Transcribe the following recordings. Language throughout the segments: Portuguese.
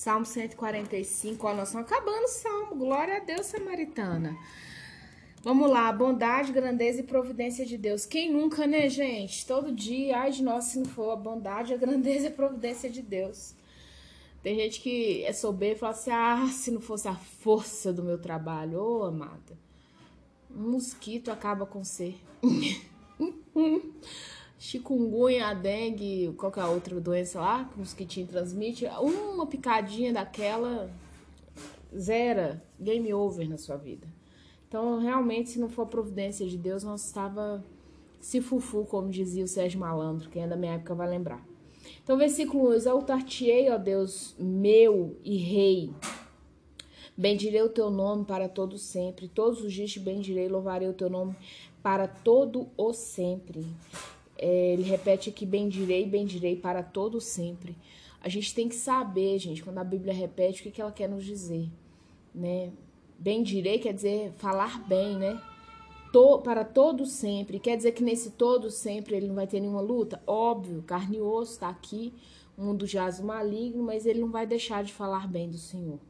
Salmo 145, ó, nós estamos acabando o salmo. Glória a Deus, Samaritana. Vamos lá, bondade, grandeza e providência de Deus. Quem nunca, né, gente? Todo dia, ai de nós se não for a bondade, a grandeza e a providência de Deus. Tem gente que é soberba e fala assim: ah, se não fosse a força do meu trabalho, ô oh, amada, um mosquito acaba com você. chikungunya, dengue, qualquer outra doença lá que o mosquitinho transmite, uma picadinha daquela zera, game over na sua vida. Então, realmente, se não for providência de Deus, nós estava se fufu, como dizia o Sérgio Malandro, quem é da minha época vai lembrar. Então, versículo 1, exaltar-te-ei, ó Deus meu e rei. Bendirei o teu nome para todo sempre. Todos os dias te bendirei, louvarei o teu nome para todo o sempre. É, ele repete aqui: bendirei, bendirei para todo sempre. A gente tem que saber, gente, quando a Bíblia repete, o que, que ela quer nos dizer, né? Bendirei quer dizer falar bem, né? To, para todo sempre. Quer dizer que nesse todo sempre ele não vai ter nenhuma luta? Óbvio, carne e osso está aqui, um mundo jaz maligno, mas ele não vai deixar de falar bem do Senhor.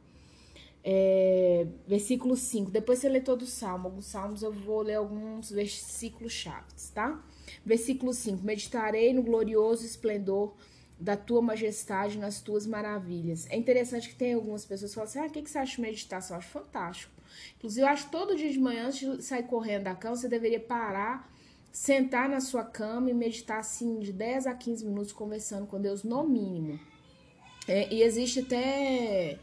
É, versículo 5. Depois você lê todo o salmo. Alguns salmos eu vou ler alguns versículos chaves, tá? Versículo 5: Meditarei no glorioso esplendor da tua majestade, nas tuas maravilhas. É interessante que tem algumas pessoas que falam assim: ah, o que, você acha de meditação? Eu acho fantástico. Inclusive, eu acho que todo dia de manhã, antes de sair correndo da cama, você deveria parar, sentar na sua cama e meditar assim de 10 a 15 minutos conversando com Deus, no mínimo. É, e existe até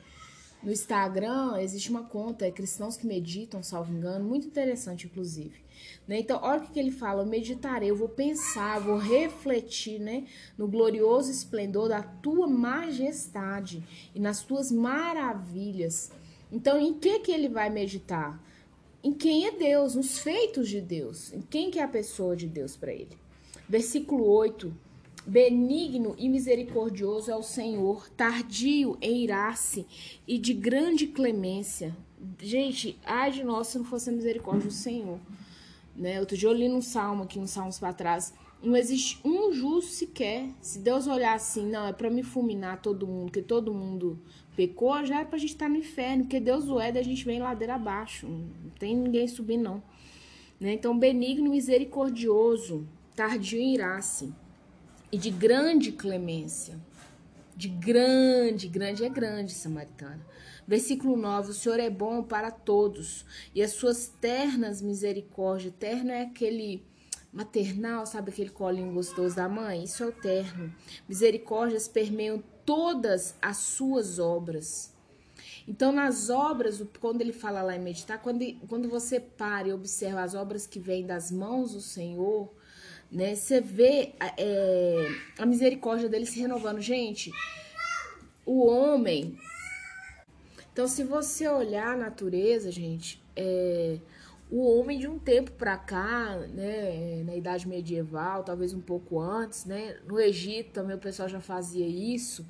no Instagram, existe uma conta, é Cristãos que Meditam, salvo engano, muito interessante, inclusive. Né? Então, olha o que, ele fala: eu meditarei, eu vou pensar, vou refletir né, no glorioso esplendor da tua majestade e nas tuas maravilhas. Então, em que, que ele vai meditar? Em quem é Deus, nos feitos de Deus, em quem que é a pessoa de Deus para ele. Versículo 8 Benigno e misericordioso é o Senhor, tardio em irar-se e de grande clemência. Gente, ai de nós se não fosse a misericórdia do Senhor. Né? Outro dia eu li num salmo aqui, uns salmos para trás. Não existe um justo sequer. Se Deus olhar assim, não, é para me fulminar todo mundo, que todo mundo pecou, já é pra gente estar tá no inferno, porque Deus o é, da gente vem ladeira abaixo. Não tem ninguém subir, não. Né? Então, benigno e misericordioso, tardio em irar-se e de grande clemência. De grande, grande é grande, samaritana. Versículo 9: O Senhor é bom para todos, e as suas ternas misericórdias. Terno é aquele maternal, sabe aquele colinho gostoso da mãe? Isso é o terno. Misericórdias permeiam todas as suas obras. Então, nas obras, quando ele fala lá em meditar, quando, quando você para e observa as obras que vêm das mãos do Senhor, né? Você vê é, a misericórdia dele se renovando. Gente, o homem. Então, se você olhar a natureza, gente, é, o homem de um tempo para cá, né, na idade medieval, talvez um pouco antes, né, no Egito também o pessoal já fazia isso.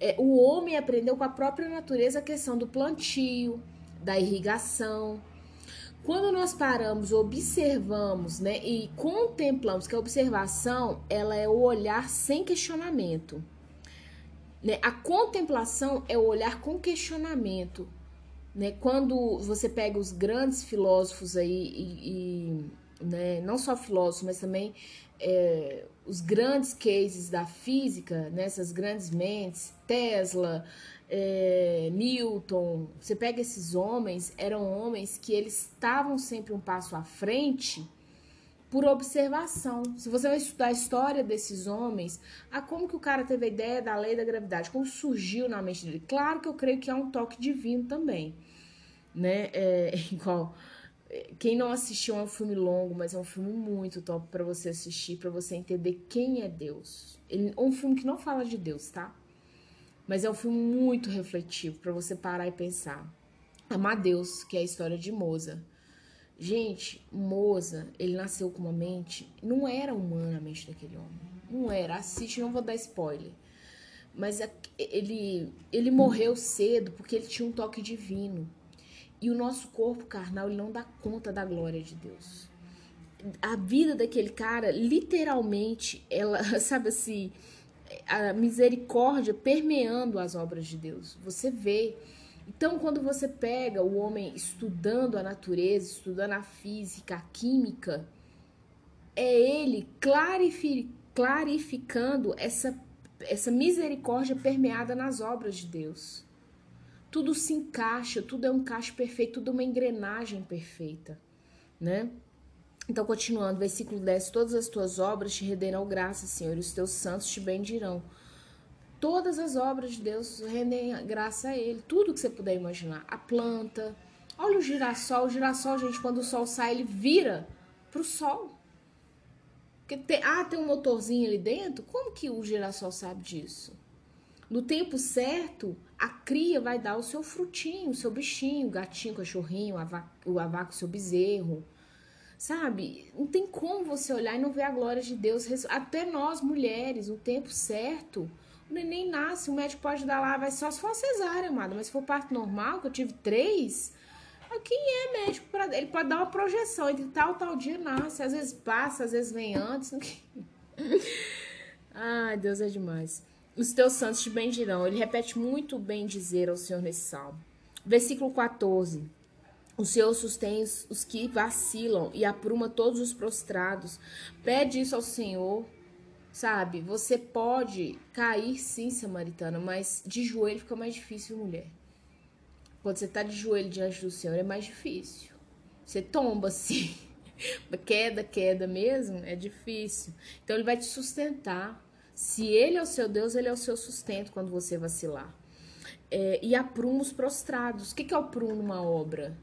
É, o homem aprendeu com a própria natureza a questão do plantio, da irrigação, quando nós paramos, observamos, né, e contemplamos que a observação, ela é o olhar sem questionamento. Né? A contemplação é o olhar com questionamento. Né? Quando você pega os grandes filósofos aí, e, e né, não só filósofos, mas também é, os grandes cases da física, né, grandes mentes, Tesla, é, Newton, você pega esses homens, eram homens que eles estavam sempre um passo à frente por observação. Se você vai estudar a história desses homens, a como que o cara teve a ideia da lei da gravidade, como surgiu na mente dele. Claro que eu creio que é um toque divino também, né? É, igual quem não assistiu é um filme longo, mas é um filme muito top para você assistir, para você entender quem é Deus. Ele, é um filme que não fala de Deus, tá? Mas é um filme muito refletivo para você parar e pensar. Amadeus, que é a história de Moza. Gente, Moza, ele nasceu com uma mente, não era humana a mente daquele homem. Não era. Assiste, não vou dar spoiler. Mas é ele, ele morreu cedo porque ele tinha um toque divino. E o nosso corpo carnal ele não dá conta da glória de Deus. A vida daquele cara, literalmente, ela, sabe assim, a misericórdia permeando as obras de Deus. Você vê. Então, quando você pega o homem estudando a natureza, estudando a física, a química, é ele clarifi clarificando essa, essa misericórdia permeada nas obras de Deus. Tudo se encaixa, tudo é um encaixe perfeito, tudo é uma engrenagem perfeita, né? Então, continuando, versículo 10: Todas as tuas obras te renderão graça, Senhor, e os teus santos te bendirão. Todas as obras de Deus rendem graça a Ele, tudo que você puder imaginar. A planta, olha o girassol, o girassol, gente, quando o sol sai, ele vira para o sol. Porque tem, ah, tem um motorzinho ali dentro? Como que o girassol sabe disso? No tempo certo, a cria vai dar o seu frutinho, o seu bichinho, o gatinho, o cachorrinho, o avaco, o seu bezerro Sabe? Não tem como você olhar e não ver a glória de Deus. Até nós, mulheres, no tempo certo, o neném nasce, o médico pode dar lá, vai só se for cesárea, amada. Mas se for parto normal, que eu tive três, quem é médico para ele pode dar uma projeção entre tal tal dia nasce, às vezes passa, às vezes vem antes. Ai, Deus é demais. Os teus santos te bendirão. Ele repete muito bem dizer ao Senhor nesse salmo. Versículo 14. O Senhor sustém os que vacilam e apruma todos os prostrados. Pede isso ao Senhor, sabe? Você pode cair sim, samaritana, mas de joelho fica mais difícil, mulher. Quando você tá de joelho diante do Senhor é mais difícil. Você tomba sim. queda, queda mesmo, é difícil. Então ele vai te sustentar. Se ele é o seu Deus, ele é o seu sustento quando você vacilar. É, e apruma os prostrados. O que, que é o prumo numa obra?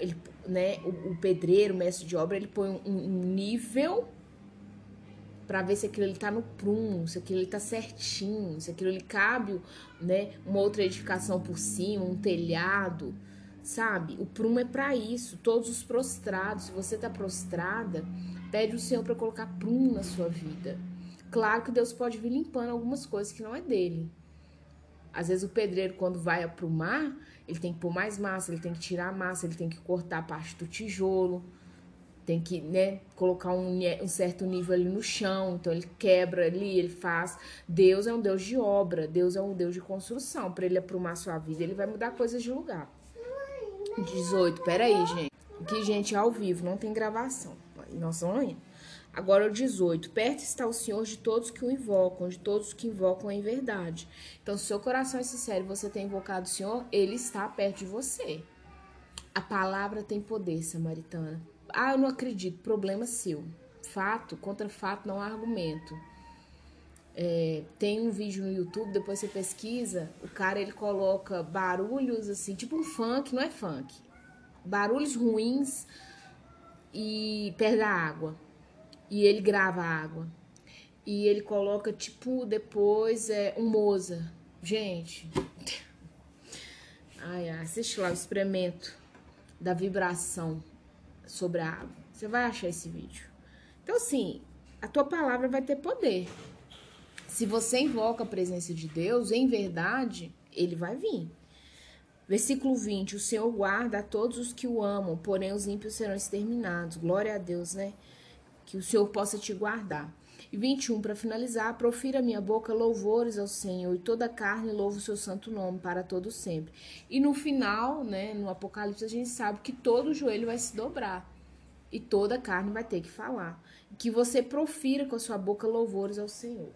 ele, né, o, o, pedreiro, o mestre de obra, ele põe um, um nível para ver se aquilo ele tá no prumo, se aquilo ele tá certinho, se aquilo ele cabe, né, uma outra edificação por cima, um telhado, sabe? O prumo é para isso, todos os prostrados, se você tá prostrada, pede o Senhor para colocar prumo na sua vida. Claro que Deus pode vir limpando algumas coisas que não é dele. Às vezes o pedreiro quando vai aprumar, ele tem que pôr mais massa, ele tem que tirar a massa, ele tem que cortar a parte do tijolo, tem que né, colocar um, um, certo nível ali no chão, então ele quebra ali, ele faz. Deus é um Deus de obra, Deus é um Deus de construção. Para ele aprumar sua vida, ele vai mudar coisas de lugar. 18, peraí, gente. Que gente ao vivo, não tem gravação. Nós vamos indo. Agora o 18. Perto está o Senhor de todos que o invocam, de todos que invocam em verdade. Então, se seu coração é sincero e você tem invocado o Senhor, ele está perto de você. A palavra tem poder, samaritana. Ah, eu não acredito. Problema seu. Fato contra fato não há argumento. É, tem um vídeo no YouTube, depois você pesquisa, o cara ele coloca barulhos assim, tipo um funk, não é funk. Barulhos ruins e perto da água e ele grava a água. E ele coloca, tipo, depois é um Moza. Gente. Ai, ai, assiste lá o experimento da vibração sobre a água. Você vai achar esse vídeo. Então, assim, a tua palavra vai ter poder. Se você invoca a presença de Deus, em verdade, ele vai vir. Versículo 20: O Senhor guarda a todos os que o amam, porém os ímpios serão exterminados. Glória a Deus, né? Que o Senhor possa te guardar. E 21, para finalizar, profira minha boca louvores ao Senhor, e toda carne louva o seu santo nome para todo sempre. E no final, né, no Apocalipse, a gente sabe que todo joelho vai se dobrar e toda carne vai ter que falar. Que você profira com a sua boca louvores ao Senhor.